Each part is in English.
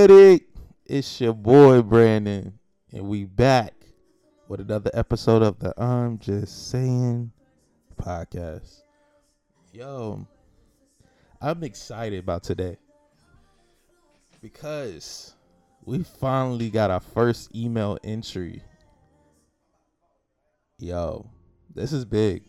What's goody? It's your boy Brandon, and we back with another episode of the I'm Just Saying podcast. Yo, I'm excited about today because we finally got our first email entry. Yo, this is big.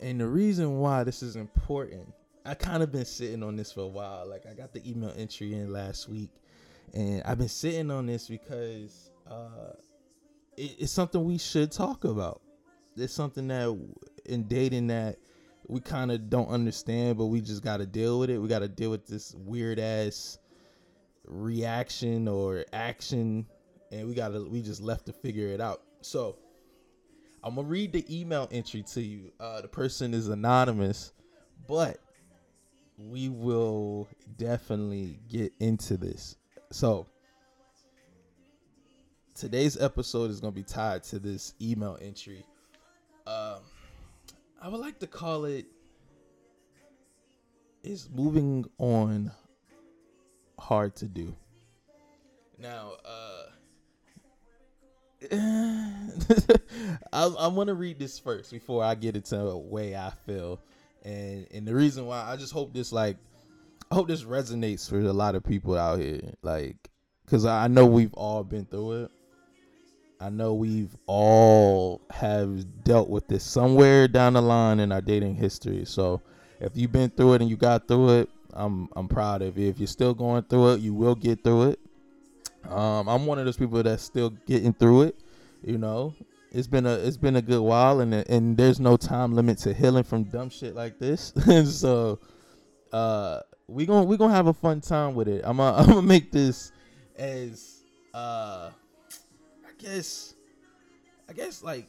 And the reason why this is important, I kind of been sitting on this for a while. Like I got the email entry in last week, and I've been sitting on this because uh, it, it's something we should talk about. It's something that in dating that we kind of don't understand, but we just got to deal with it. We got to deal with this weird ass reaction or action, and we got to we just left to figure it out. So I'm gonna read the email entry to you. Uh, the person is anonymous, but we will definitely get into this. So today's episode is gonna be tied to this email entry. Um, I would like to call it "Is moving on hard to do?" Now, uh I, I want to read this first before I get into the way I feel, and and the reason why I just hope this like I hope this resonates for a lot of people out here, like because I know we've all been through it. I know we've all have dealt with this somewhere down the line in our dating history. So if you've been through it and you got through it, I'm I'm proud of you. If you're still going through it, you will get through it. Um, I'm one of those people that's still getting through it. You know, it's been a it's been a good while, and and there's no time limit to healing from dumb shit like this. and so, uh, we gonna we gonna have a fun time with it. I'm gonna, I'm gonna make this as uh, I guess, I guess like.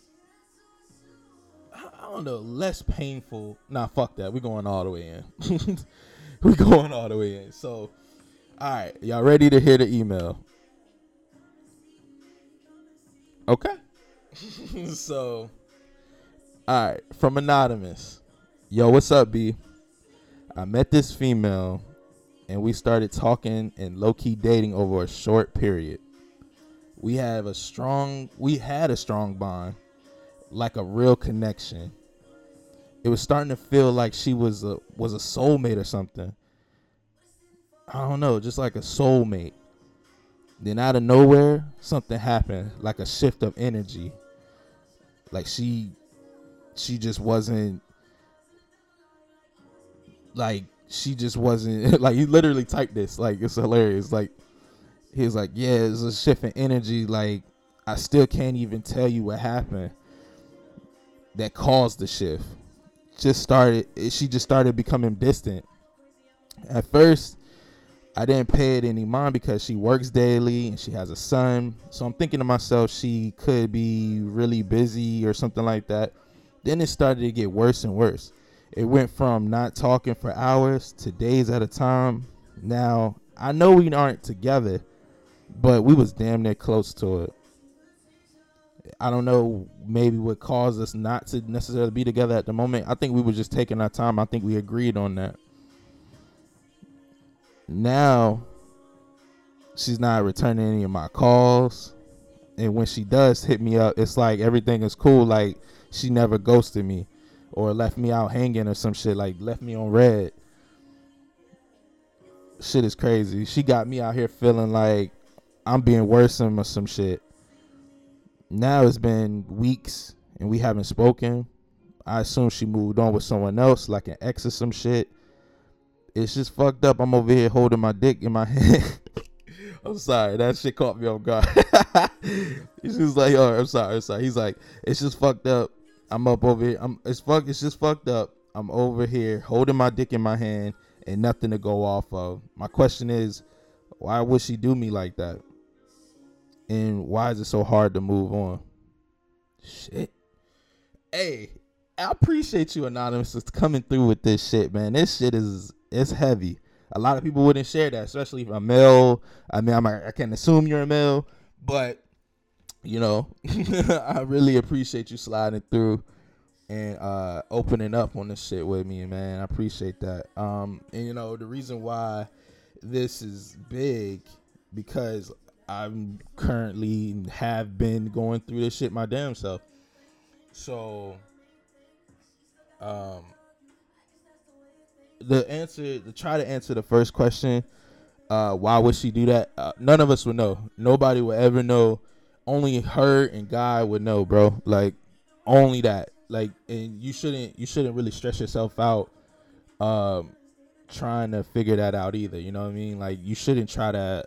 I don't know, less painful. Nah, fuck that. We're going all the way in. We're going all the way in. So, all right, y'all ready to hear the email? Okay. so, all right, from anonymous. Yo, what's up, B? I met this female, and we started talking and low key dating over a short period. We have a strong, we had a strong bond, like a real connection. It was starting to feel like she was a was a soulmate or something. I don't know, just like a soulmate. Then out of nowhere, something happened, like a shift of energy. Like she she just wasn't like she just wasn't like he literally typed this. Like it's hilarious. Like he was like, Yeah, it's a shift in energy, like I still can't even tell you what happened that caused the shift. Just started she just started becoming distant. At first I didn't pay it any mind because she works daily and she has a son. So I'm thinking to myself, she could be really busy or something like that. Then it started to get worse and worse. It went from not talking for hours to days at a time. Now, I know we aren't together, but we was damn near close to it. I don't know maybe what caused us not to necessarily be together at the moment. I think we were just taking our time. I think we agreed on that now she's not returning any of my calls. And when she does hit me up it's like everything is cool like she never ghosted me or left me out hanging or some shit like left me on read. Shit is crazy. She got me out here feeling like i'm being worse or some shit. Now it's been weeks and we haven't spoken. I assume she moved on with someone else like an ex or some shit it's just fucked up. I'm over here holding my dick in my hand. I'm sorry, that shit caught me off guard. He's just like, oh, I'm sorry, I'm sorry. He's like, it's just fucked up. I'm up over here. I'm it's fuck. It's just fucked up. I'm over here holding my dick in my hand and nothing to go off of. My question is, why would she do me like that? And why is it so hard to move on? Shit. Hey, I appreciate you, Anonymous, coming through with this shit, man. This shit is it's heavy. A lot of people wouldn't share that, especially if a male. I mean, I'm, I can't assume you're a male, but you know, I really appreciate you sliding through. and uh opening up on this shit with me, man. I appreciate that. Um, and you know the reason why this is big because I'm currently have been going through this shit my damn self. So, um, the answer to try to answer the first question, uh, why would she do that? Uh, none of us would know. Nobody would ever know. Only her and God would know, bro. Like only that. Like, and you shouldn't you shouldn't really stress yourself out, um, trying to figure that out either. You know what I mean? Like, you shouldn't try to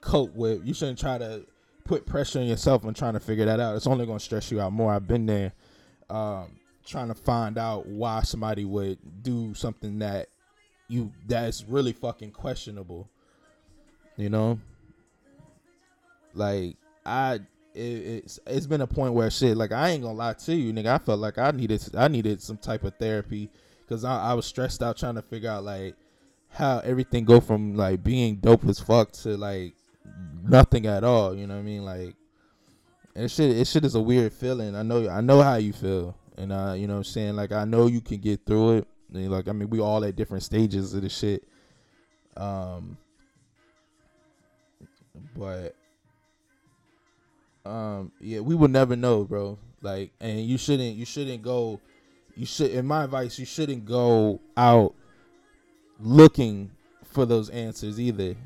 cope with. You shouldn't try to put pressure on yourself and trying to figure that out. It's only gonna stress you out more. I've been there. Um, trying to find out why somebody would do something that you that's really fucking questionable. You know, like I it, it's it's been a point where shit like I ain't gonna lie to you, nigga. I felt like I needed I needed some type of therapy because I, I was stressed out trying to figure out like how everything go from like being dope as fuck to like nothing at all. You know what I mean? Like it shit it shit is a weird feeling. I know I know how you feel. And uh, you know what I'm saying? Like I know you can get through it. And, like I mean we all at different stages of the shit. Um but um yeah, we will never know, bro. Like and you shouldn't you shouldn't go you should in my advice, you shouldn't go out looking for those answers either.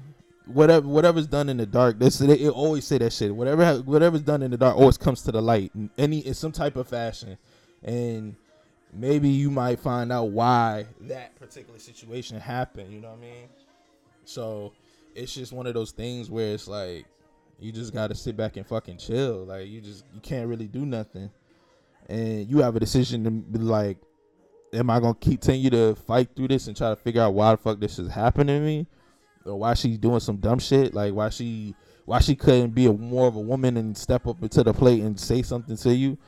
Whatever whatever's done in the dark, this they, it always say that shit. Whatever whatever's done in the dark always comes to the light in any in some type of fashion and maybe you might find out why that particular situation happened. You know what I mean? So it's just one of those things where it's like you just gotta sit back and fucking chill. Like you just you can't really do nothing, and you have a decision to be like, am I gonna continue to fight through this and try to figure out why the fuck this is happening to me, or why she's doing some dumb shit? Like why she why she couldn't be a more of a woman and step up into the plate and say something to you.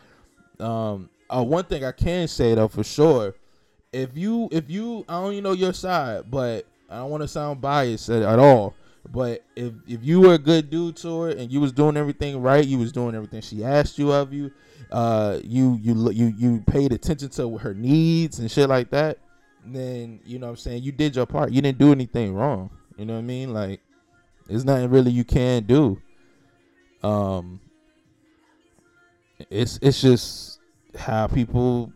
Um, uh, one thing I can say though for sure, if you if you I don't even know your side, but I don't want to sound biased at, at, all. But if if you were a good dude to her and you was doing everything right, you was doing everything she asked you of you, uh, you you you you paid attention to her needs and shit like that, then you know what I'm saying you did your part. You didn't do anything wrong. You know what I mean? Like, there's nothing really you can do. Um, it's it's just how people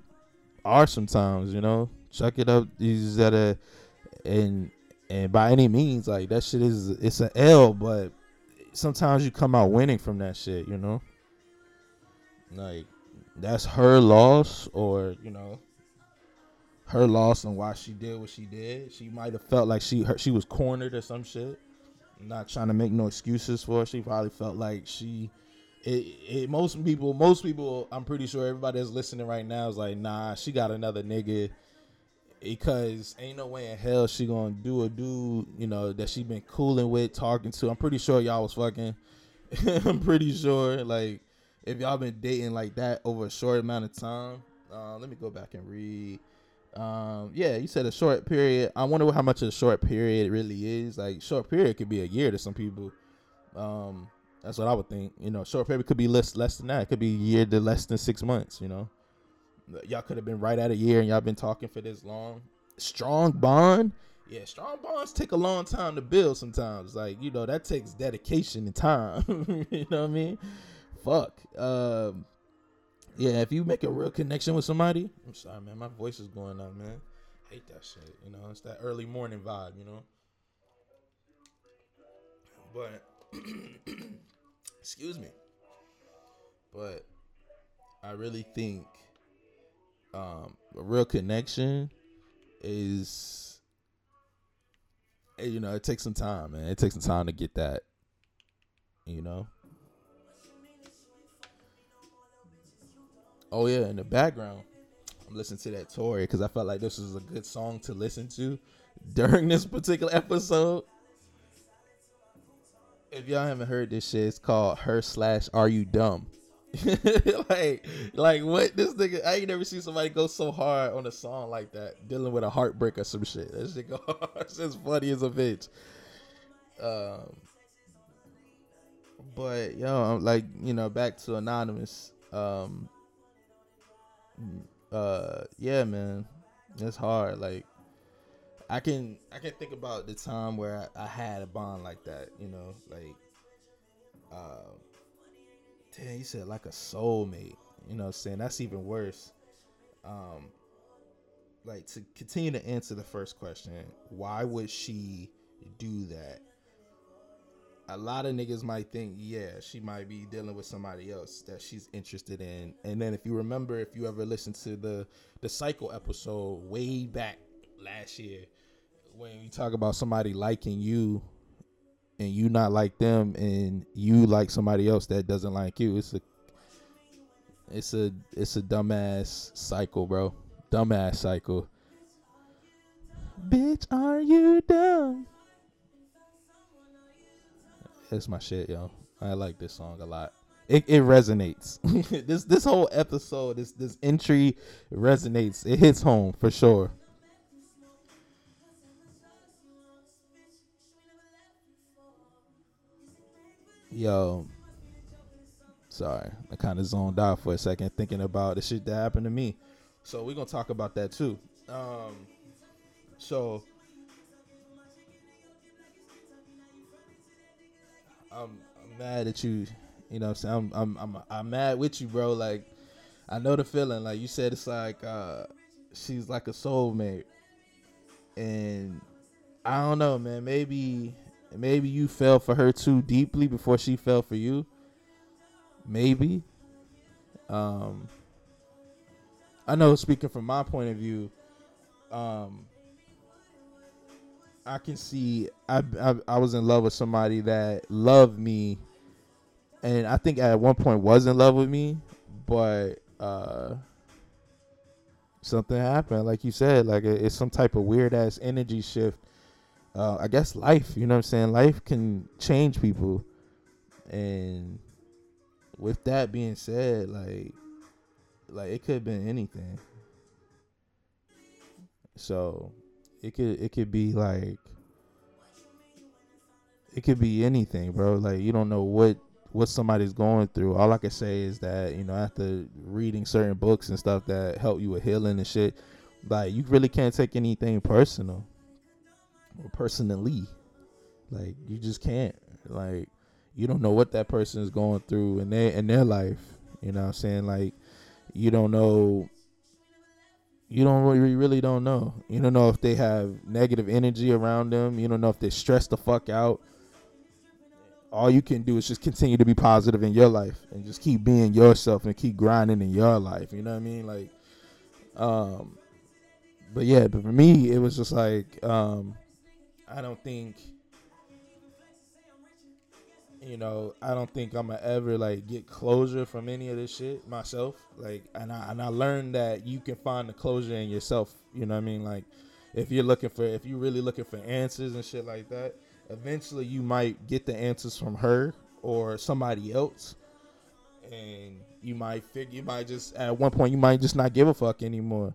are sometimes, you know. Chuck it up. He's that a and and by any means, like that shit is it's an L, but sometimes you come out winning from that shit, you know. Like that's her loss, or you know, her loss and why she did what she did. She might have felt like she her, she was cornered or some shit. I'm not trying to make no excuses for. She probably felt like she it, it, most people, most people, I'm pretty sure everybody that's listening right now is like, nah, she got another nigga because ain't no way in hell she gonna do a dude, you know, that she been cooling with, talking to. I'm pretty sure y'all was fucking. I'm pretty sure, like, if y'all been dating like that over a short amount of time. Uh, let me go back and read. Um, yeah, you said a short period. I wonder how much of a short period really is. Like, short period could be a year to some people. Um, that's what I would think. You know, short period could be less less than that. It could be a year to less than six months. You know, y'all could have been right at a year and y'all been talking for this long. Strong bond, yeah. Strong bonds take a long time to build. Sometimes, like you know, that takes dedication and time. you know what I mean? Fuck. Um, yeah. If you make a real connection with somebody, I'm sorry, man. My voice is going up, man. hate that shit. You know, it's that early morning vibe. You know, but. Excuse me. But I really think um, a real connection is you know, it takes some time, man. It takes some time to get that. You know? Oh yeah, in the background, I'm listening to that Tory because I felt like this was a good song to listen to during this particular episode if y'all haven't heard this shit, it's called her slash are you dumb? like like what this nigga I ain't never seen somebody go so hard on a song like that, dealing with a heartbreak or some shit. That shit go just funny as a bitch. Um but yo, I'm like, you know, back to anonymous. Um uh, yeah, man, it's hard. Like, I can I can think about the time where I, I had a bond like that. You know, like, uh, damn, you said like a soulmate. You know, what I'm saying that's even worse. Um, like to continue to answer the first question, why would she do that? a lot of niggas might think, yeah, she might be dealing with somebody else that she's interested in. And then if you remember, if you ever listened to the the cycle episode way back last year, when you talk about somebody liking you and you not like them and you like somebody else that doesn't like you, it's a it's a it's a dumbass cycle, bro. Dumbass cycle. Bitch, are you dumb? it's my shit, yo. I like this song a lot. It, it resonates. this this whole episode, this this entry resonates. It hits home for sure. Yo, sorry, I kind of zoned out for a second thinking about the shit that happened to me. So we're gonna talk about that too. Um, so I'm, I'm mad at you. You know, I'm saying I'm, I'm I'm I'm mad with you, bro. Like I know the feeling. Like you said, it's like uh, she's like a soulmate, and I don't know, man. Maybe maybe you fell for her too deeply before she fell for you. Maybe. Um, I know. Speaking from my point of view, um, I can see I, I, I was in love with somebody that loved me, and I think at one point was in love with me, but uh, something happened. Like you said, like it's some type of weird ass energy shift. Uh, I guess life, you know what I'm saying? Life can change people, and with that being said, like like it could have been anything. So it could it could be like it could be anything, bro. Like you don't know what what somebody's going through. All I can say is that you know after reading certain books and stuff that help you with healing and shit, like you really can't take anything personal personally. Like you just can't. Like you don't know what that person is going through in their in their life. You know what I'm saying? Like you don't know you don't really, really don't know. You don't know if they have negative energy around them. You don't know if they're stressed the fuck out. All you can do is just continue to be positive in your life and just keep being yourself and keep grinding in your life. You know what I mean? Like, um, but yeah, but for me, it was just like, um, I don't think you know, I don't think I'm gonna ever like get closure from any of this shit myself. Like, and I and I learned that you can find the closure in yourself. You know what I mean? Like, if you're looking for, if you're really looking for answers and shit like that, eventually you might get the answers from her or somebody else, and you might figure, you might just at one point you might just not give a fuck anymore.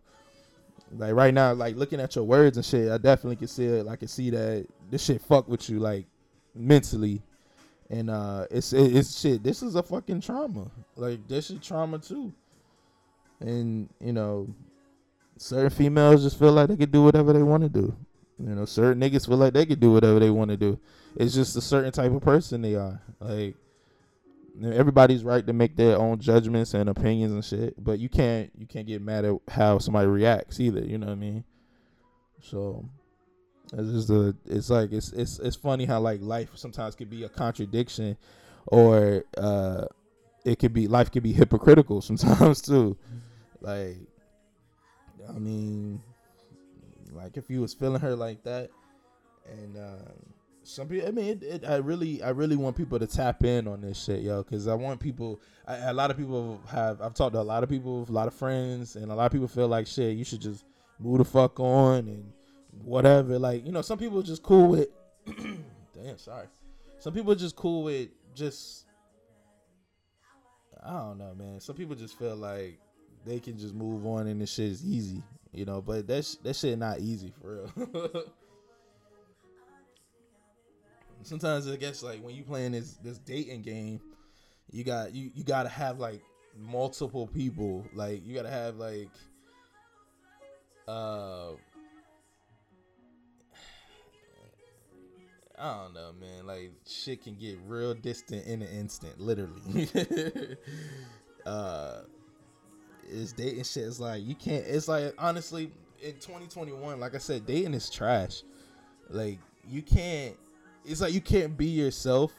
Like right now, like looking at your words and shit, I definitely can see it. I can see that this shit fuck with you, like mentally and uh, it's it's shit. This is a fucking trauma. Like this is trauma too. And you know, certain females just feel like they can do whatever they want to do. You know, certain niggas feel like they can do whatever they want to do. It's just a certain type of person they are. Like everybody's right to make their own judgments and opinions and shit, but you can't you can't get mad at how somebody reacts either. You know what I mean? So it's just a, it's like it's it's it's funny how like life sometimes could be a contradiction, or uh, it could be life could be hypocritical sometimes too. Like, I mean, like if you was feeling her like that, and uh, some people, I mean, it, it, I really, I really want people to tap in on this shit, yo, because I want people. I, a lot of people have. I've talked to a lot of people, a lot of friends, and a lot of people feel like shit. You should just move the fuck on and whatever. Like, you know, some people just cool with damn, sorry. Some people just cool with just I don't know, man. Some people just feel like they can just move on and this shit is easy, you know, but that that shit not easy for real. Sometimes I guess like when you playing this this dating game, you got you you got to have like multiple people. Like you got to have like uh I don't know, man. Like shit can get real distant in an instant, literally. uh is dating shit is like you can't it's like honestly in 2021 like i said dating is trash like you can't it's like you can't be yourself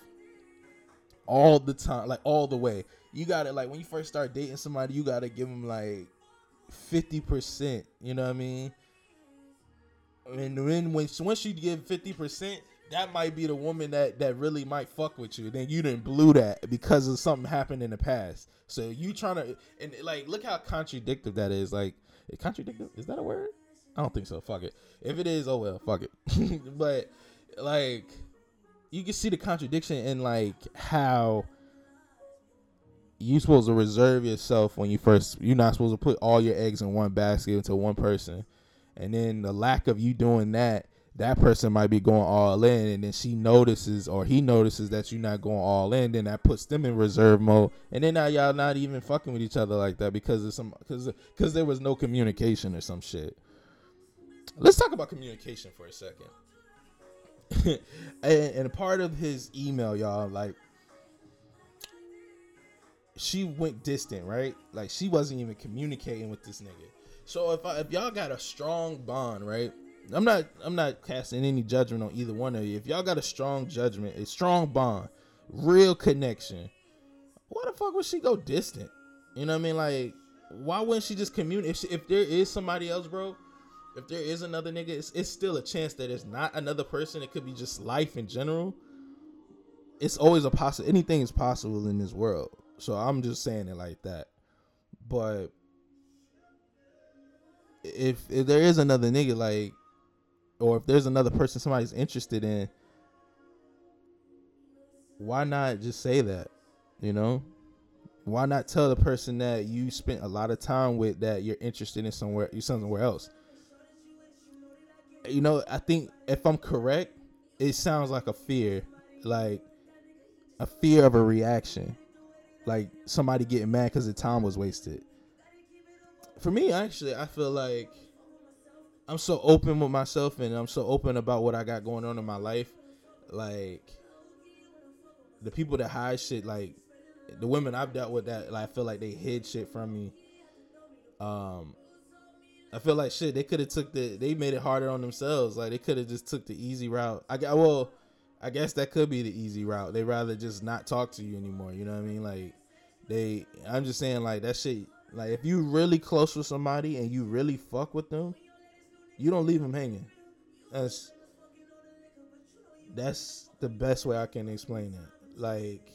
all the time like all the way you gotta like when you first start dating somebody you gotta give them like 50% you know what i mean and then when once you give 50% that might be the woman that that really might fuck with you. Then you didn't blew that because of something happened in the past. So you trying to and like look how contradictory that is. Like contradictory is that a word? I don't think so. Fuck it. If it is, oh well, fuck it. but like you can see the contradiction in like how you supposed to reserve yourself when you first you're not supposed to put all your eggs in one basket into one person. And then the lack of you doing that that person might be going all in and then she notices or he notices that you're not going all in then that puts them in reserve mode. And then now y'all not even fucking with each other like that because of some because because there was no communication or some shit. Let's talk about communication for a second and, and part of his email y'all like she went distant right like she wasn't even communicating with this nigga so if I, if y'all got a strong bond right I'm not I'm not casting any judgment on either one of you. If y'all got a strong judgment, a strong bond, real connection, why the fuck would she go distant? You know what I mean? Like, why wouldn't she just communicate? If, if there is somebody else, bro, if there is another nigga, it's, it's still a chance that it's not another person. It could be just life in general. It's always a possible. Anything is possible in this world. So I'm just saying it like that. But if if there is another nigga, like or if there's another person somebody's interested in, why not just say that? You know? Why not tell the person that you spent a lot of time with that you're interested in somewhere you somewhere else? You know, I think if I'm correct, it sounds like a fear. Like a fear of a reaction. Like somebody getting mad because the time was wasted. For me, actually, I feel like I'm so open with myself and I'm so open about what I got going on in my life. Like the people that hide shit, like the women I've dealt with that like I feel like they hid shit from me. Um I feel like shit, they could have took the they made it harder on themselves. Like they could have just took the easy route. I got well, I guess that could be the easy route. They rather just not talk to you anymore. You know what I mean? Like they I'm just saying like that shit like if you really close with somebody and you really fuck with them, you don't leave them hanging. That's that's the best way I can explain it. Like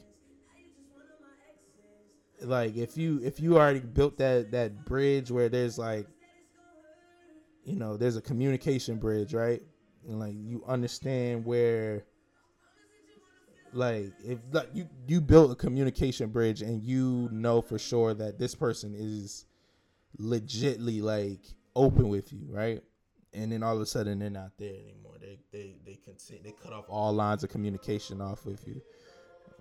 like if you if you already built that that bridge where there's like you know there's a communication bridge right and like you understand where like if like you you built a communication bridge and you know for sure that this person is legitly like open with you right and then all of a sudden they're not there anymore. They they they continue, they cut off all lines of communication off with you.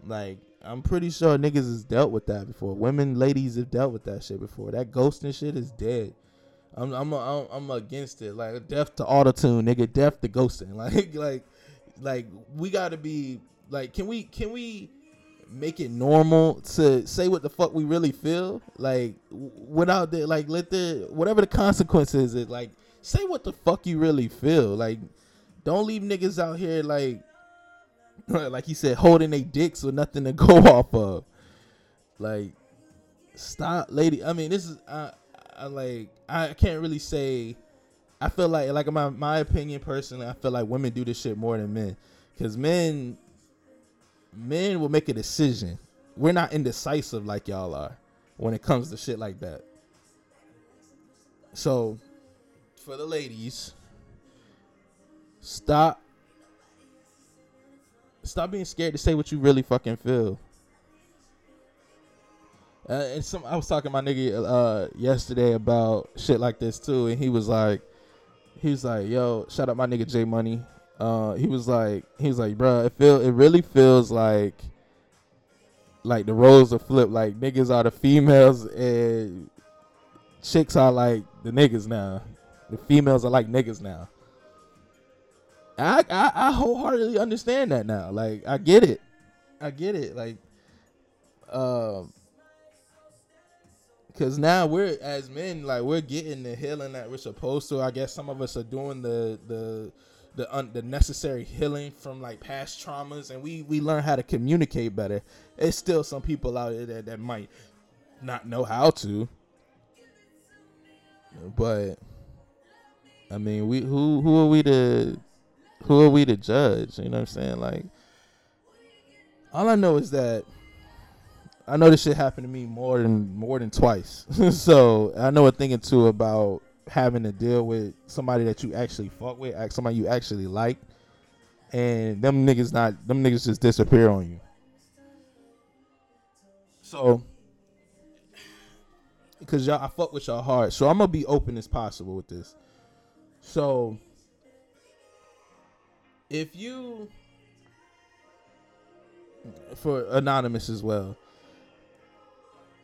Like I'm pretty sure niggas has dealt with that before. Women, ladies have dealt with that shit before. That ghosting shit is dead. I'm I'm a, I'm against it. Like death to auto tune, nigga. Death to ghosting. Like like like we got to be like can we can we make it normal to say what the fuck we really feel like without the like let the whatever the consequences is like say what the fuck you really feel. Like, don't leave niggas out here like, like he said, holding their dicks with nothing to go off of. Like, stop, lady. I mean, this is I, I like I can't really say. I feel like like my my opinion personally, I feel like women do this shit more than men, because men men will make a decision. We're not indecisive like y'all are when it comes to shit like that. So for the ladies. Stop. Stop being scared to say what you really fucking feel. Uh, and some, I was talking to my nigga uh, yesterday about shit like this too, and he was like, he was like, "Yo, shout out my nigga J Money." Uh, he was like, he was like, "Bro, it feel, it really feels like, like the roles are flipped. Like niggas are the females and chicks are like the niggas now." The females are like niggas now. I, I I wholeheartedly understand that now. Like I get it. I get it. Like um Cause now we're as men, like we're getting the healing that we're supposed to. I guess some of us are doing the the the un, the necessary healing from like past traumas, and we we learn how to communicate better. It's still some people out there that, that might not know how to, but I mean, we who who are we to who are we to judge? You know what I'm saying? Like, all I know is that I know this shit happened to me more than more than twice. so I know a thing or two about having to deal with somebody that you actually fuck with, somebody you actually like, and them niggas not them niggas just disappear on you. So, because y'all, I fuck with y'all hard, so I'm gonna be open as possible with this. So, if you, for anonymous as well,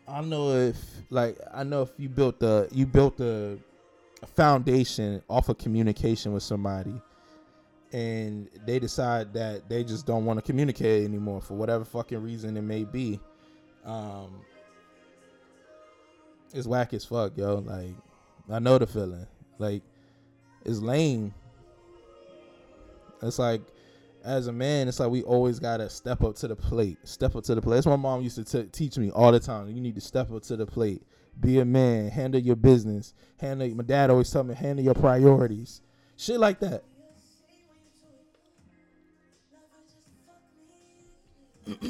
I know if like I know if you built the you built the foundation off of communication with somebody and they decide that they just don't want to communicate anymore for whatever fucking reason it may be um it's whack as fuck yo. Like i know the feeling. Like it's lame. It's like as a man, it's like we always gotta step up to the plate. Step up to the plate. That's what my mom used to t- teach me all the time. You need to step up to the plate. Be a man. Handle your business. Handle. My dad always told me handle your priorities. Shit like that.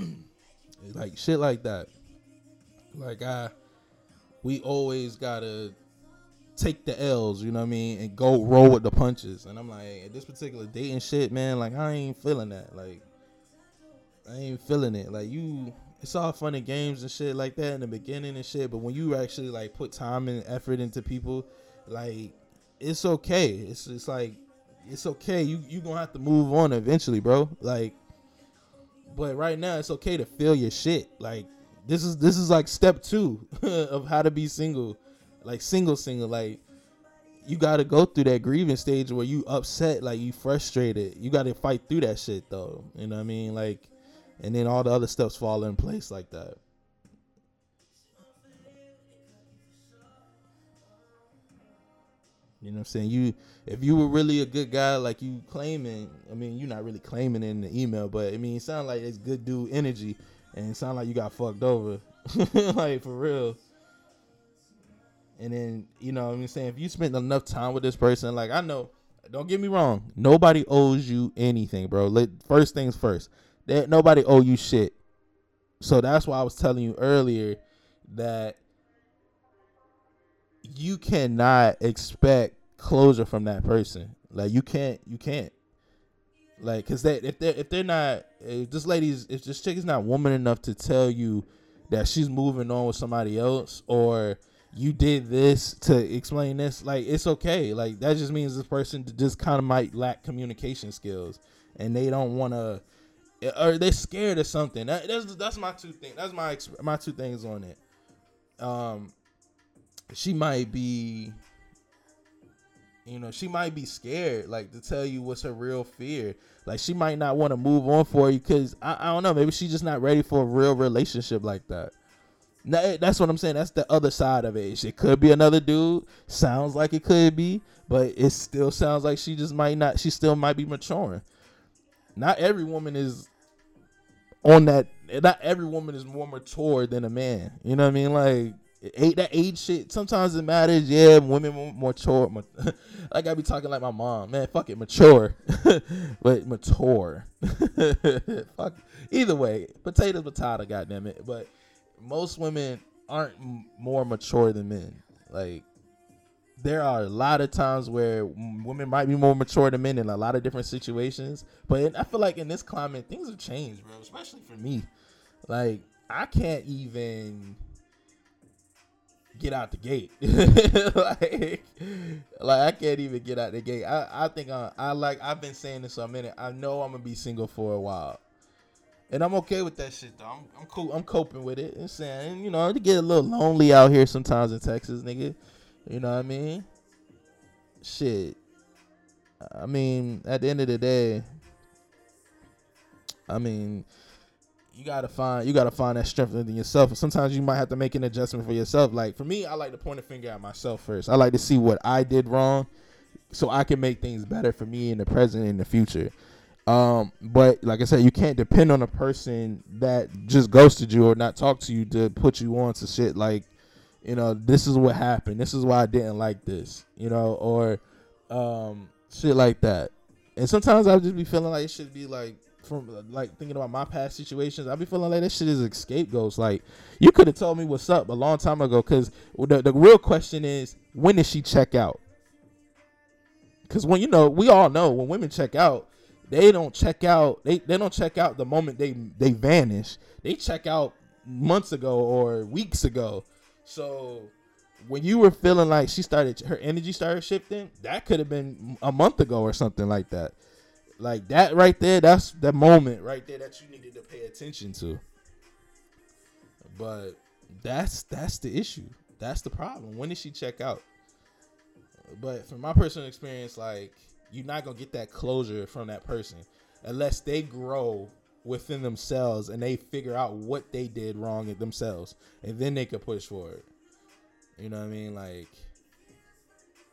like shit like that. Like I, we always gotta take the L's, you know what I mean, and go roll with the punches. And I'm like, at this particular dating shit, man, like I ain't feeling that. Like I ain't feeling it. Like you it's all fun and games and shit like that in the beginning and shit, but when you actually like put time and effort into people, like it's okay. It's it's like it's okay. You you gonna have to move on eventually, bro. Like, but right now it's okay to feel your shit. Like this is this is like step two of how to be single like single single like you got to go through that grieving stage where you upset like you frustrated you got to fight through that shit though you know what i mean like and then all the other stuffs fall in place like that You know what I'm saying? You if you were really a good guy like you claiming, I mean you're not really claiming in the email, but I mean it sounds like it's good dude energy and it sound like you got fucked over. like for real. And then, you know I'm saying? If you spend enough time with this person, like I know, don't get me wrong, nobody owes you anything, bro. Let, first things first. That nobody owe you shit. So that's why I was telling you earlier that you cannot expect closure from that person. Like you can't you can't. Like cuz they if they if they're not if this lady's if this chick is not woman enough to tell you that she's moving on with somebody else or you did this to explain this like it's okay. Like that just means this person just kind of might lack communication skills and they don't want to or they're scared of something. That, that's that's my two things that's my my two things on it. Um she might be you know she might be scared like to tell you what's her real fear. Like she might not want to move on for you because I, I don't know maybe she's just not ready for a real relationship like that Eh, that's what I'm saying. That's the other side of it. It could be another dude. Sounds like it could be, but it still sounds like she just might not. She still might be maturing. Not every woman is on that. Not every woman is more mature than a man. You know what I mean? Like that age shit. Sometimes it matters. Yeah, women more mature. like I be talking like my mom. Man, fuck it, mature, but mature. fuck. Either way, potatoes, potato. Goddamn it, but most women aren't m- more mature than men. Like there are a lot of times where women might be more mature than men in a lot of different situations. But I feel like in this climate, things have changed, bro. Especially for me. Like I can't even get out the gate. like, like I can't even get out the gate. I, I think I, I like I've been saying this for a minute. I know I'm gonna be single for a while and I'm okay with that shit though. I'm, I'm cool. I'm coping with it. And saying, you know, to get a little lonely out here sometimes in Texas, nigga. You know what I mean? shit. I mean, at the end of the day, I mean, you gotta find you gotta find that strength within yourself. Sometimes you might have to make an adjustment for yourself. Like for me, I like to point a finger at myself first. I like to see what I did wrong, so I can make things better for me in the present and the future. Um, but like I said, you can't depend on a person that just ghosted you or not talk to you to put you on to shit like, you know, this is what happened. This is why I didn't like this, you know, or um, shit like that. And sometimes I'll just be feeling like it should be like from like thinking about my past situations. I'll be feeling like this shit is a scapegoats. Like you could have told me what's up a long time ago. Cause the the real question is when did she check out? Cause when you know we all know when women check out they don't check out they, they don't check out the moment they they vanish. They check out months ago or weeks ago. So when you were feeling like she started her energy started shifting that could have been a month ago or something like that. Like that right there that's the moment right there that you needed to pay attention to. But that's that's the issue. That's the problem. When did she check out? But from my personal experience like you're not gonna get that closure from that person unless they grow within themselves and they figure out what they did wrong themselves, and then they can push forward. You know what I mean? Like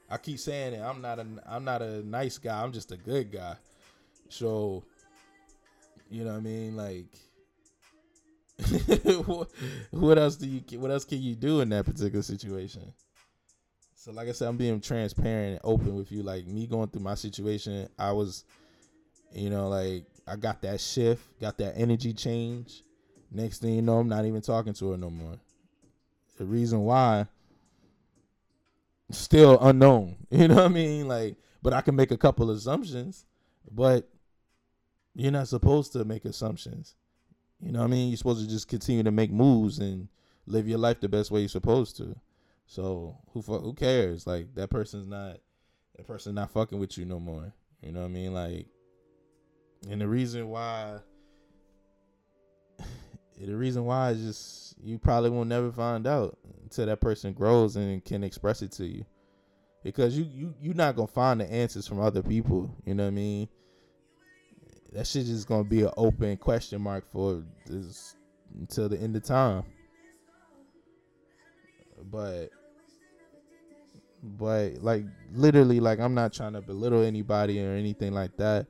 I keep saying it. I'm not a I'm not a nice guy. I'm just a good guy. So you know what I mean? Like what else do you what else can you do in that particular situation? So like I said, I'm being transparent and open with you. Like me going through my situation, I was, you know, like I got that shift, got that energy change. Next thing you know, I'm not even talking to her no more. The reason why still unknown. You know what I mean? Like, but I can make a couple assumptions, but you're not supposed to make assumptions. You know what I mean? You're supposed to just continue to make moves and live your life the best way you're supposed to. So who fuck, who cares? Like that person's not that person's not fucking with you no more. You know what I mean? Like, and the reason why, the reason why is just you probably will never find out until that person grows and can express it to you, because you you you're not gonna find the answers from other people. You know what I mean? That shit just gonna be an open question mark for this until the end of time. But but like literally like i'm not trying to belittle anybody or anything like that.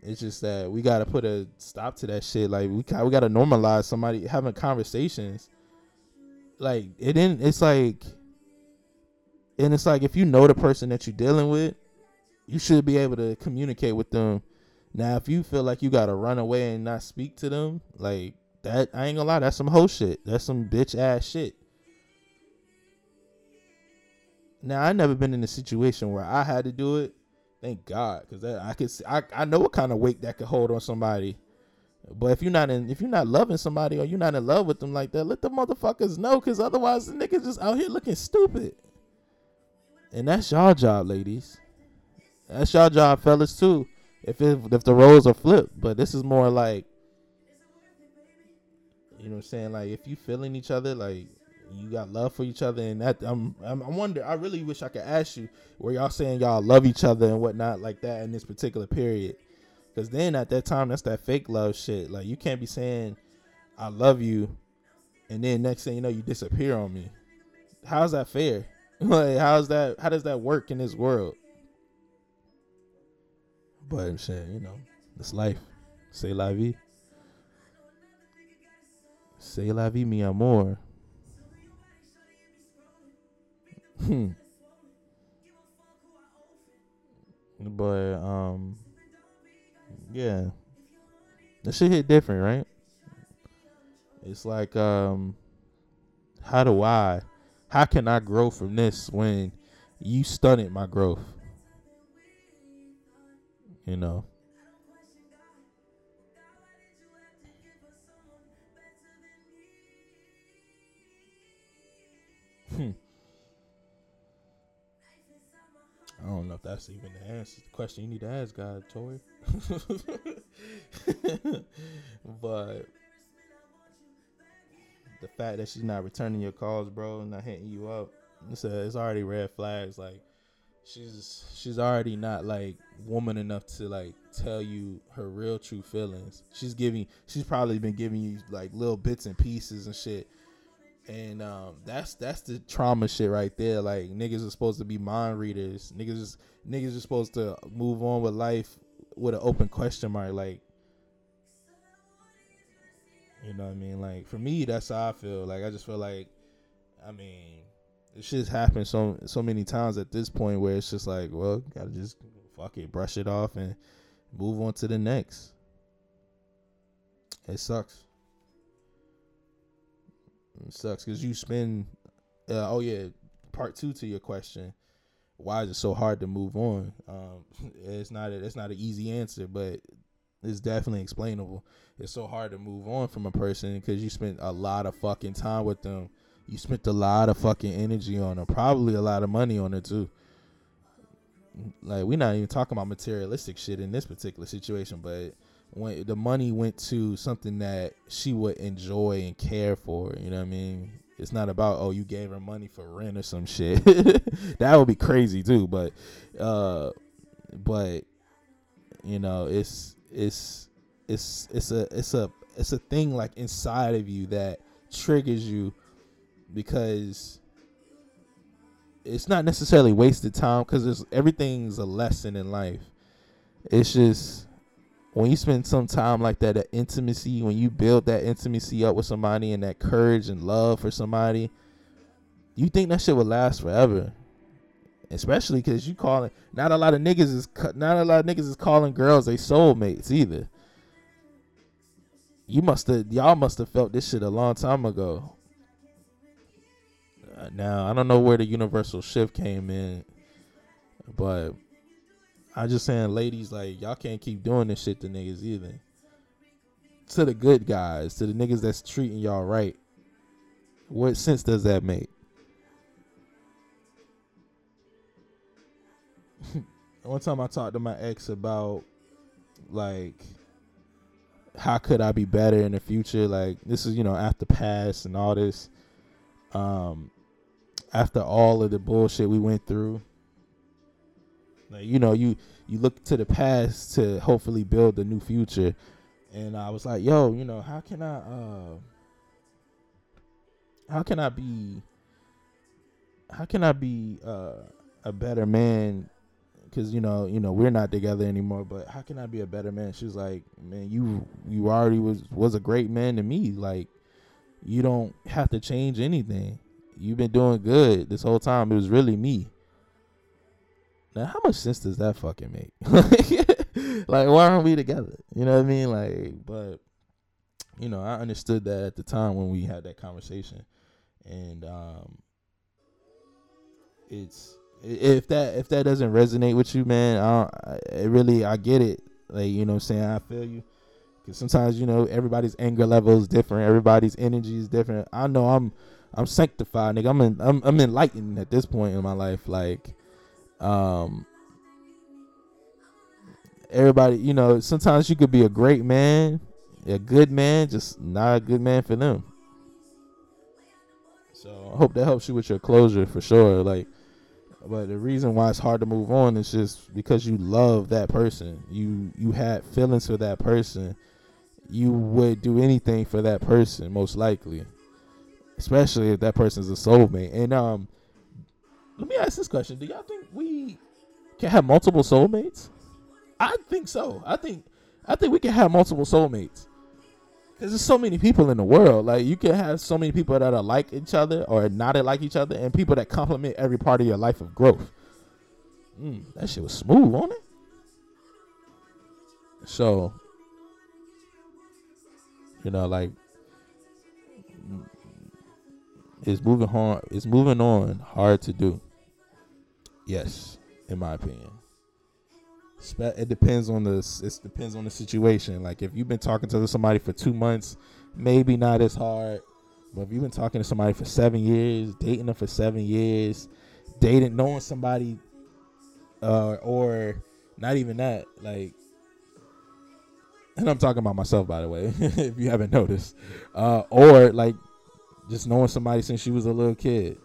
It's just that we gotta put a stop to that shit. Like we, we gotta normalize somebody having conversations. Like it didn't it's like and it's like if you know the person that you're dealing with you should be able to communicate with them. Now if you feel like you gotta run away and not speak to them like that i ain't gonna lie that's some whole shit. That's some bitch ass shit now I never been in a situation where I had to do it. Thank God, because I could see, I I know what kind of weight that could hold on somebody. But if you're not in, if you're not loving somebody or you're not in love with them like that, let the motherfuckers know, because otherwise the niggas just out here looking stupid. And that's y'all job, ladies. That's y'all job, fellas too. If it, if the roles are flipped, but this is more like, you know, what I'm saying like if you feeling each other, like you got love for each other, and that I'm, I'm I wonder. I really wish I could ask you where y'all saying y'all love each other and whatnot like that in this particular period, because then at that time that's that fake love shit. Like you can't be saying I love you, and then next thing you know you disappear on me. How's that fair? like how's that? How does that work in this world? But I'm saying, you know, it's life. Say la vie. Say la vie, mi amor. But um, yeah, the shit hit different, right? It's like um, how do I, how can I grow from this when you stunted my growth? You know. I don't know if that's even the answer. The question you need to ask God, Tori. but the fact that she's not returning your calls, bro, and not hitting you up, it's a, it's already red flags. Like she's she's already not like woman enough to like tell you her real true feelings. She's giving she's probably been giving you like little bits and pieces and shit. And um, that's that's the trauma shit right there. Like niggas are supposed to be mind readers. Niggas niggas are supposed to move on with life with an open question mark. Like you know what I mean? Like for me, that's how I feel. Like I just feel like, I mean, this shit's happened so so many times at this point where it's just like, well, gotta just fuck it, brush it off, and move on to the next. It sucks. It sucks because you spend. Uh, oh yeah, part two to your question. Why is it so hard to move on? Um, it's not. A, it's not an easy answer, but it's definitely explainable. It's so hard to move on from a person because you spent a lot of fucking time with them. You spent a lot of fucking energy on them, probably a lot of money on it too. Like we're not even talking about materialistic shit in this particular situation, but when the money went to something that she would enjoy and care for, you know what I mean? It's not about oh you gave her money for rent or some shit. that would be crazy too, but uh but you know, it's it's it's it's a it's a it's a thing like inside of you that triggers you because it's not necessarily wasted time because everything's a lesson in life. It's just when you spend some time like that, that intimacy, when you build that intimacy up with somebody and that courage and love for somebody, you think that shit will last forever especially because you calling not a lot of niggas is not a lot of niggas is calling girls they soulmates either. You must have y'all must have felt this shit a long time ago. Uh, now I don't know where the universal shift came in, but I just saying, ladies, like y'all can't keep doing this shit to niggas either. To the good guys, to the niggas that's treating y'all right. What sense does that make? one time I talked to my ex about like how could I be better in the future? Like this is, you know, after past and all this. Um after all of the bullshit we went through. Like, you know, you you look to the past to hopefully build a new future. And I was like, yo, you know, how can I uh how can I be how can I be uh a better man because you know, you know, we're not together anymore. But how can I be a better man? She's like, man, you you already was was a great man to me. Like, you don't have to change anything. You've been doing good this whole time. It was really me. Now, how much sense does that fucking make? like, why aren't we together? You know what I mean? Like, but you know, I understood that at the time when we had that conversation, and um, it's if that if that doesn't resonate with you, man, I, I really I get it. Like you know, I'm saying I feel you. Cause sometimes you know everybody's anger level is different. Everybody's energy is different. I know I'm I'm sanctified, nigga. I'm in, I'm I'm enlightened at this point in my life. Like, um, everybody, you know, sometimes you could be a great man, a good man, just not a good man for them. So I hope that helps you with your closure for sure. Like, but the reason why it's hard to move on is just because you love that person. You you had feelings for that person. You would do anything for that person, most likely. Especially if that person's a soulmate. And um let me ask this question. Do y'all think we can have multiple soulmates? I think so. I think I think we can have multiple soulmates because there's so many people in the world. Like you can have so many people that are like each other or not like each other, and people that complement every part of your life of growth. Mm, that shit was smooth, on it? So, you know, like it's moving hard. It's moving on hard to do. Yes, in my opinion it depends on the it depends on the situation. Like if you've been talking to somebody for two months, maybe not as hard. But if you've been talking to somebody for seven years, dating them for seven years, dating, knowing somebody, uh, or not even that, like, and I'm talking about myself, by the way, if you haven't noticed, uh, or like just knowing somebody since she was a little kid.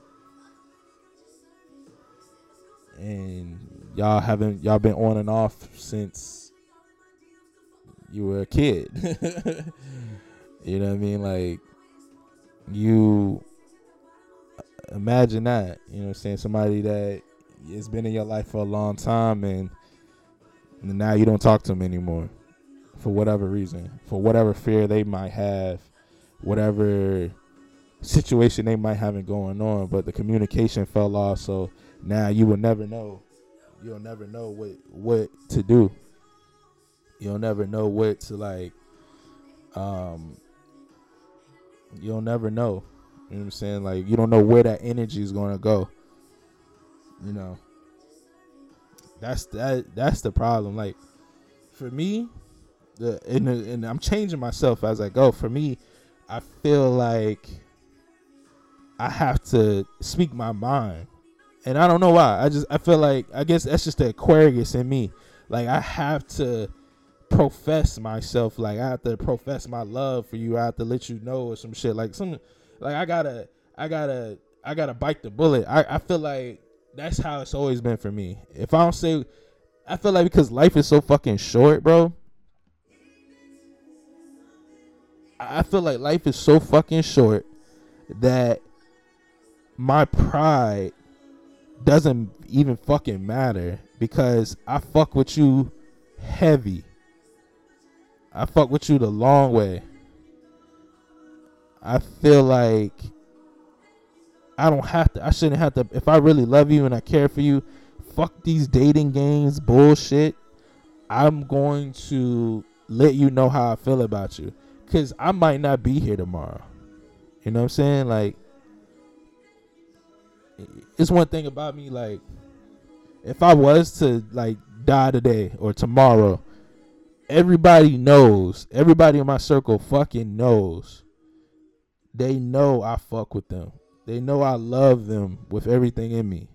And y'all haven't y'all been on and off since you were a kid. you know what I mean? Like you imagine that, you know what I'm saying? Somebody that has been in your life for a long time and, now you don't talk to them anymore for whatever reason, for whatever fear they might have, whatever situation they might have going on, but the communication fell off. So now you will never know. You'll never know what what to do. You'll never know what to like. Um, you'll never know. You know what I'm saying? Like you don't know where that energy is gonna go. You know. That's that. That's the problem. Like for me, the and and I'm changing myself as I go. For me, I feel like I have to speak my mind. And I don't know why. I just I feel like I guess that's just the Aquarius in me. Like I have to profess myself. Like I have to profess my love for you. I have to let you know or some shit. Like some like I gotta I gotta I gotta bite the bullet. I, I feel like that's how it's always been for me. If I don't say I feel like because life is so fucking short, bro. I feel like life is so fucking short that my pride doesn't even fucking matter because I fuck with you heavy. I fuck with you the long way. I feel like I don't have to I shouldn't have to if I really love you and I care for you, fuck these dating games bullshit. I'm going to let you know how I feel about you cuz I might not be here tomorrow. You know what I'm saying? Like it's one thing about me like if I was to like die today or tomorrow, everybody knows, everybody in my circle fucking knows. They know I fuck with them. They know I love them with everything in me.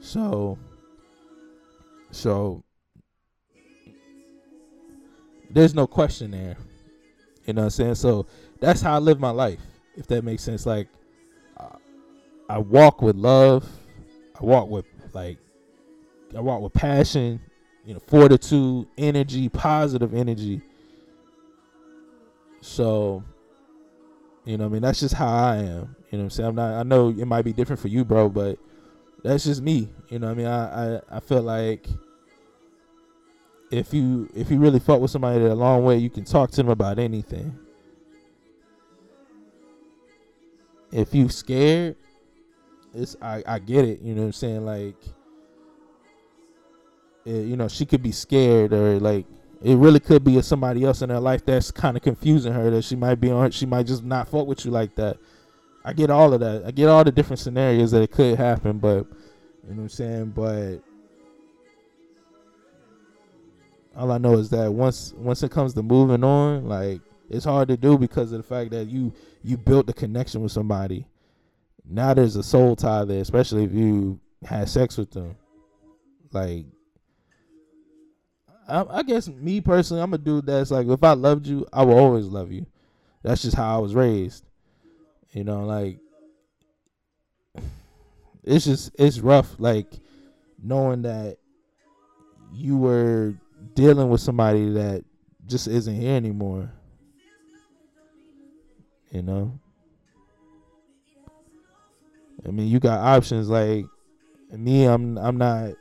So so there's no question there. You know what I'm saying? So that's how I live my life, if that makes sense. Like I walk with love. I walk with like I walk with passion, you know, fortitude, energy, positive energy. So, you know, I mean, that's just how I am. You know I'm saying? I'm not I know it might be different for you, bro, but that's just me. You know, I mean, I, I I feel like if you if you really fuck with somebody a long way, you can talk to them about anything. If you scared, it's I I get it. You know what I'm saying? Like, it, you know, she could be scared or like it really could be somebody else in her life that's kind of confusing her that she might be on. She might just not fuck with you like that. I get all of that. I get all the different scenarios that it could happen, but you know what I'm saying. But all I know is that once once it comes to moving on, like it's hard to do because of the fact that you you built a connection with somebody now there's a soul tie there, especially if you had sex with them. Like, I, I guess me personally, I'm a dude that's like, if I loved you, I will always love you. That's just how I was raised. You know, like, it's just, it's rough, like, knowing that you were dealing with somebody that just isn't here anymore. You know? I mean, you got options like me. I'm I'm not.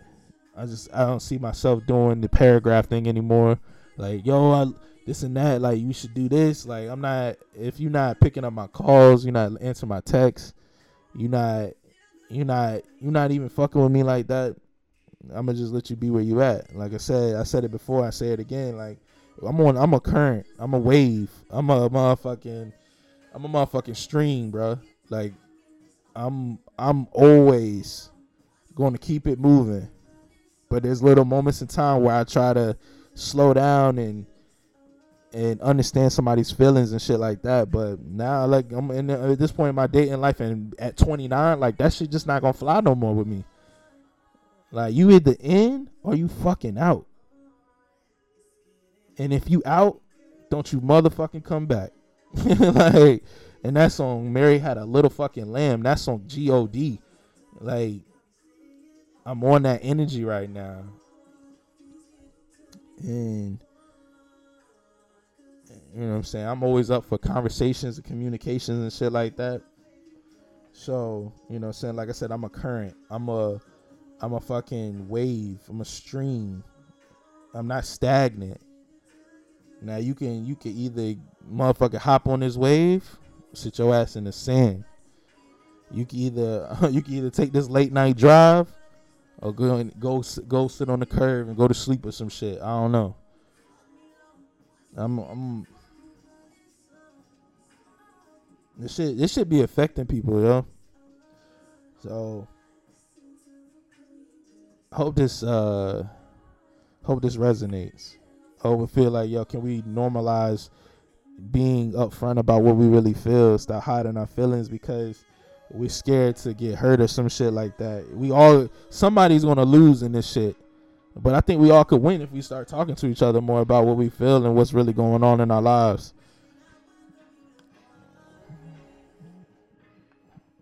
I just I don't see myself doing the paragraph thing anymore. Like yo, I, this and that. Like you should do this. Like I'm not. If you're not picking up my calls, you're not answering my texts. You're not. You're not. You're not even fucking with me like that. I'm gonna just let you be where you at. Like I said, I said it before. I say it again. Like I'm on. I'm a current. I'm a wave. I'm a motherfucking. I'm a motherfucking stream, bro. Like I'm I'm always going to keep it moving. But there's little moments in time where I try to slow down and and understand somebody's feelings and shit like that. But now, like I'm in the, at this point in my dating life, and at 29, like that shit just not gonna fly no more with me. Like you either in or you fucking out. And if you out, don't you motherfucking come back. like and that song, Mary Had a Little Fucking Lamb, that song G-O-D. Like, I'm on that energy right now. And you know what I'm saying? I'm always up for conversations and communications and shit like that. So, you know what I'm saying? Like I said, I'm a current. I'm a I'm a fucking wave. I'm a stream. I'm not stagnant. Now you can you can either motherfucker hop on this wave, sit your ass in the sand. You can either you can either take this late night drive, or go and go go sit on the curb and go to sleep or some shit. I don't know. I'm I'm this shit this should be affecting people, yo. So hope this uh hope this resonates. Hope it feel like yo, can we normalize being upfront about what we really feel, stop hiding our feelings because we're scared to get hurt or some shit like that. We all somebody's gonna lose in this shit. But I think we all could win if we start talking to each other more about what we feel and what's really going on in our lives.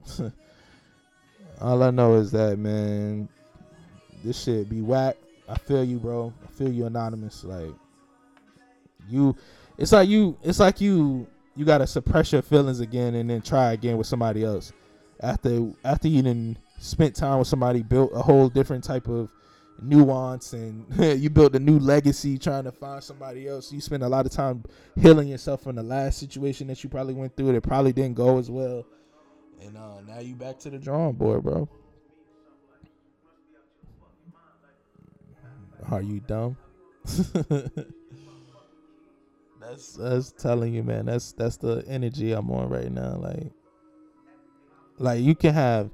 all I know is that man, this shit be whack. I feel you, bro. I feel you, anonymous. Like you, it's like you, it's like you, you gotta suppress your feelings again and then try again with somebody else after after you done spent time with somebody, built a whole different type of nuance, and you built a new legacy trying to find somebody else. You spend a lot of time healing yourself from the last situation that you probably went through that probably didn't go as well, and uh, now you back to the drawing board, bro. Are you dumb? that's that's telling you, man. That's that's the energy I'm on right now. Like like you can have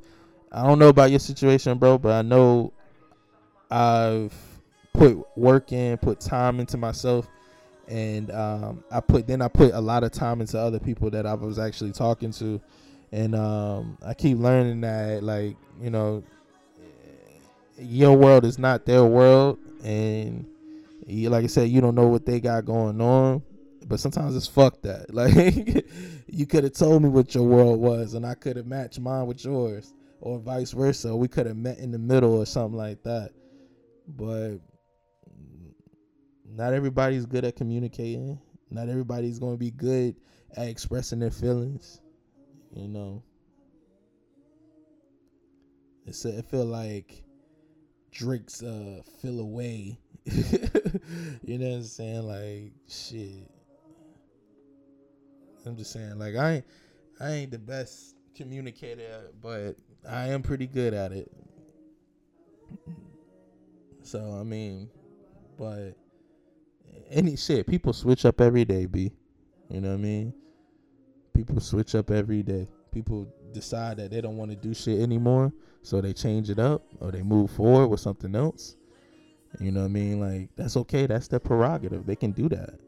I don't know about your situation, bro, but I know I've put work in, put time into myself and um, I put then I put a lot of time into other people that I was actually talking to, and um, I keep learning that like you know, your world is not their world, and you, like I said, you don't know what they got going on, but sometimes it's fuck that. Like you could have told me what your world was, and I could have matched mine with yours, or vice versa. We could have met in the middle or something like that. But not everybody's good at communicating. Not everybody's going to be good at expressing their feelings. You know, it's a, it feel like Drake's uh away. you know what I'm saying? Like shit. I'm just saying, like I ain't, I ain't the best communicator, but I am pretty good at it. So I mean, but any shit, people switch up every day, b. You know what I mean? People switch up every day. People decide that they don't want to do shit anymore, so they change it up or they move forward with something else. You know what I mean? Like that's okay. That's their prerogative. They can do that.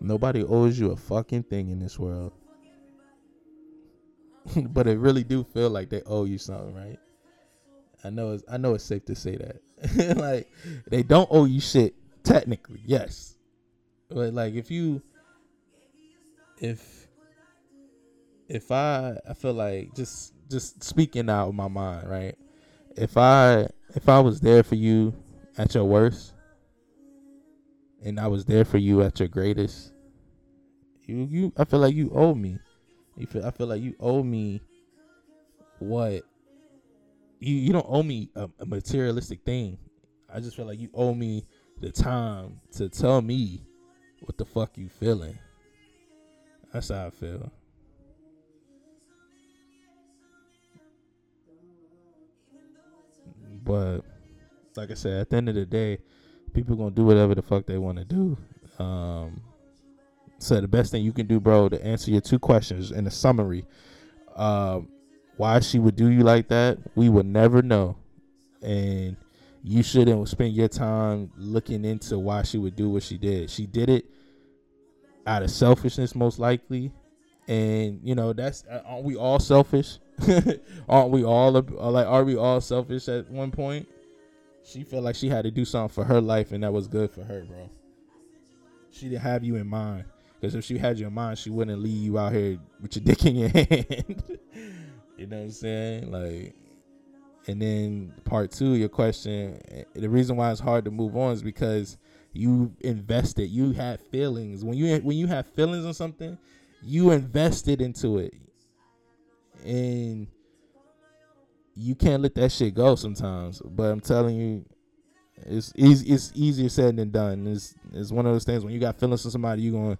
Nobody owes you a fucking thing in this world. but it really do feel like they owe you something, right? I know it's I know it's safe to say that. like they don't owe you shit technically, yes. But like if you if if I I feel like just just speaking out of my mind, right? If I if I was there for you at your worst, and I was there for you at your greatest. You you I feel like you owe me. You feel I feel like you owe me what you you don't owe me a, a materialistic thing. I just feel like you owe me the time to tell me what the fuck you feeling. That's how I feel. But like I said, at the end of the day, people gonna do whatever the fuck they want to do. Um, so the best thing you can do, bro, to answer your two questions in a summary, um, why she would do you like that, we would never know, and you shouldn't spend your time looking into why she would do what she did. She did it out of selfishness, most likely, and you know that's uh, aren't we all selfish? aren't we all like are we all selfish at one point? She felt like she had to do something for her life, and that was good for her, bro. She didn't have you in mind. Because if she had you in mind, she wouldn't leave you out here with your dick in your hand. you know what I'm saying? Like, And then part two, your question, eh, the reason why it's hard to move on is because you invested, you had feelings. When you when you have feelings on something, you invested into it. And you can't let that shit go sometimes. But I'm telling you, it's easy. It's easier said than done. It's it's one of those things when you got feelings for somebody, you gonna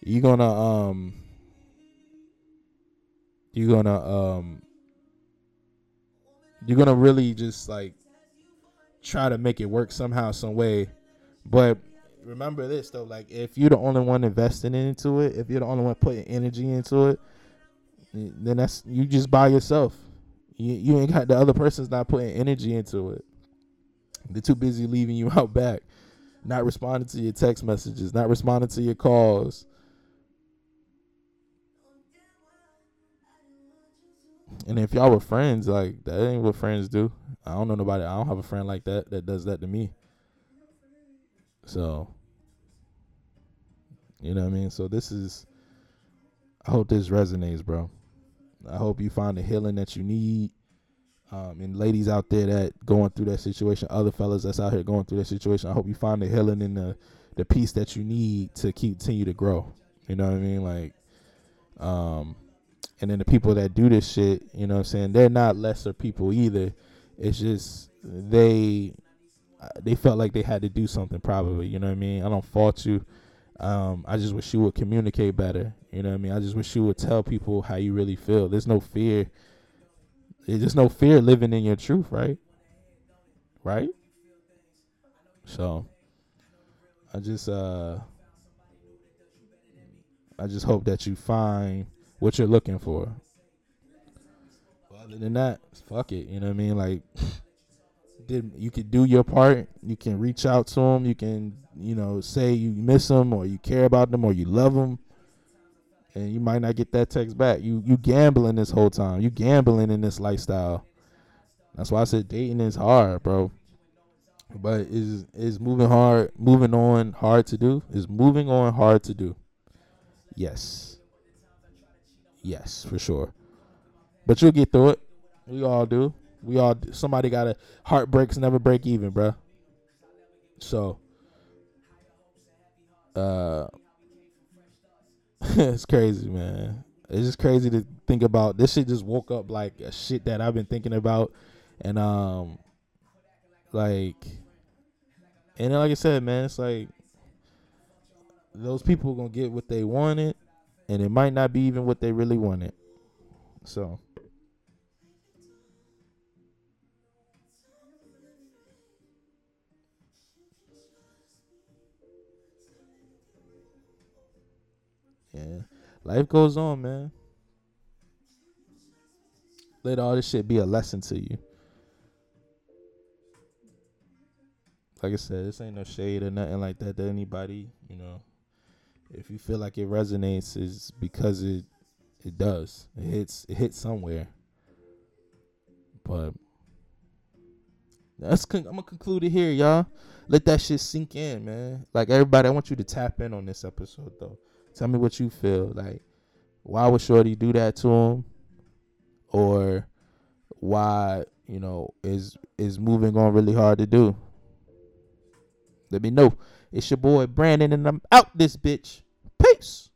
you gonna um you're gonna um you're gonna really just like try to make it work somehow, some way. But remember this though, like if you're the only one investing into it, if you're the only one putting energy into it, then that's you just by yourself. You you ain't got the other person's not putting energy into it. They're too busy leaving you out back, not responding to your text messages, not responding to your calls. And if y'all were friends, like that ain't what friends do. I don't know nobody. I don't have a friend like that that does that to me. So, you know what I mean? So this is I hope this resonates, bro. I hope you find the healing that you need. Um, and ladies out there that going through that situation, other fellas that's out here going through that situation, I hope you find the healing and the the peace that you need to continue to grow. You know what I mean? Like, um, and then the people that do this shit, you know what I'm saying, they're not lesser people either. It's just they they felt like they had to do something probably, you know what I mean? I don't fault you. Um, I just wish you would communicate better. You know what I mean? I just wish you would tell people how you really feel. There's no fear. There's no fear living in your truth, right? Right? So I just uh I just hope that you find what you're looking for. other than that, fuck it. You know what I mean? Like, did you could do your part. You can reach out to them. You can, you know, say you miss them or you care about them or you love them. And you might not get that text back. You you gambling this whole time. You gambling in this lifestyle. That's why I said dating is hard, bro. But is is moving hard, moving on hard to do? Is moving on hard to do? Yes. Yes, for sure. But you'll get through it. We all do. We all somebody got a heartbreaks never break even, bro. So uh it's crazy, man. It's just crazy to think about. This shit just woke up like a shit that I've been thinking about and um like and like I said, man, it's like those people gonna get what they wanted and it might not be even what they really wanted. So. Life goes on, man. Let all this shit be a lesson to you. Like I said, this ain't no shade or nothing like that to anybody, you know if you feel like it resonates, is because it it does. It hits it hits somewhere. But that's con- I'm gonna conclude it here, y'all. Let that shit sink in, man. Like everybody, I want you to tap in on this episode though. Tell me what you feel. Like, why would Shorty do that to him? Or why, you know, is is moving on really hard to do? Let me know. It's your boy Brandon, and I'm out this bitch. Peace.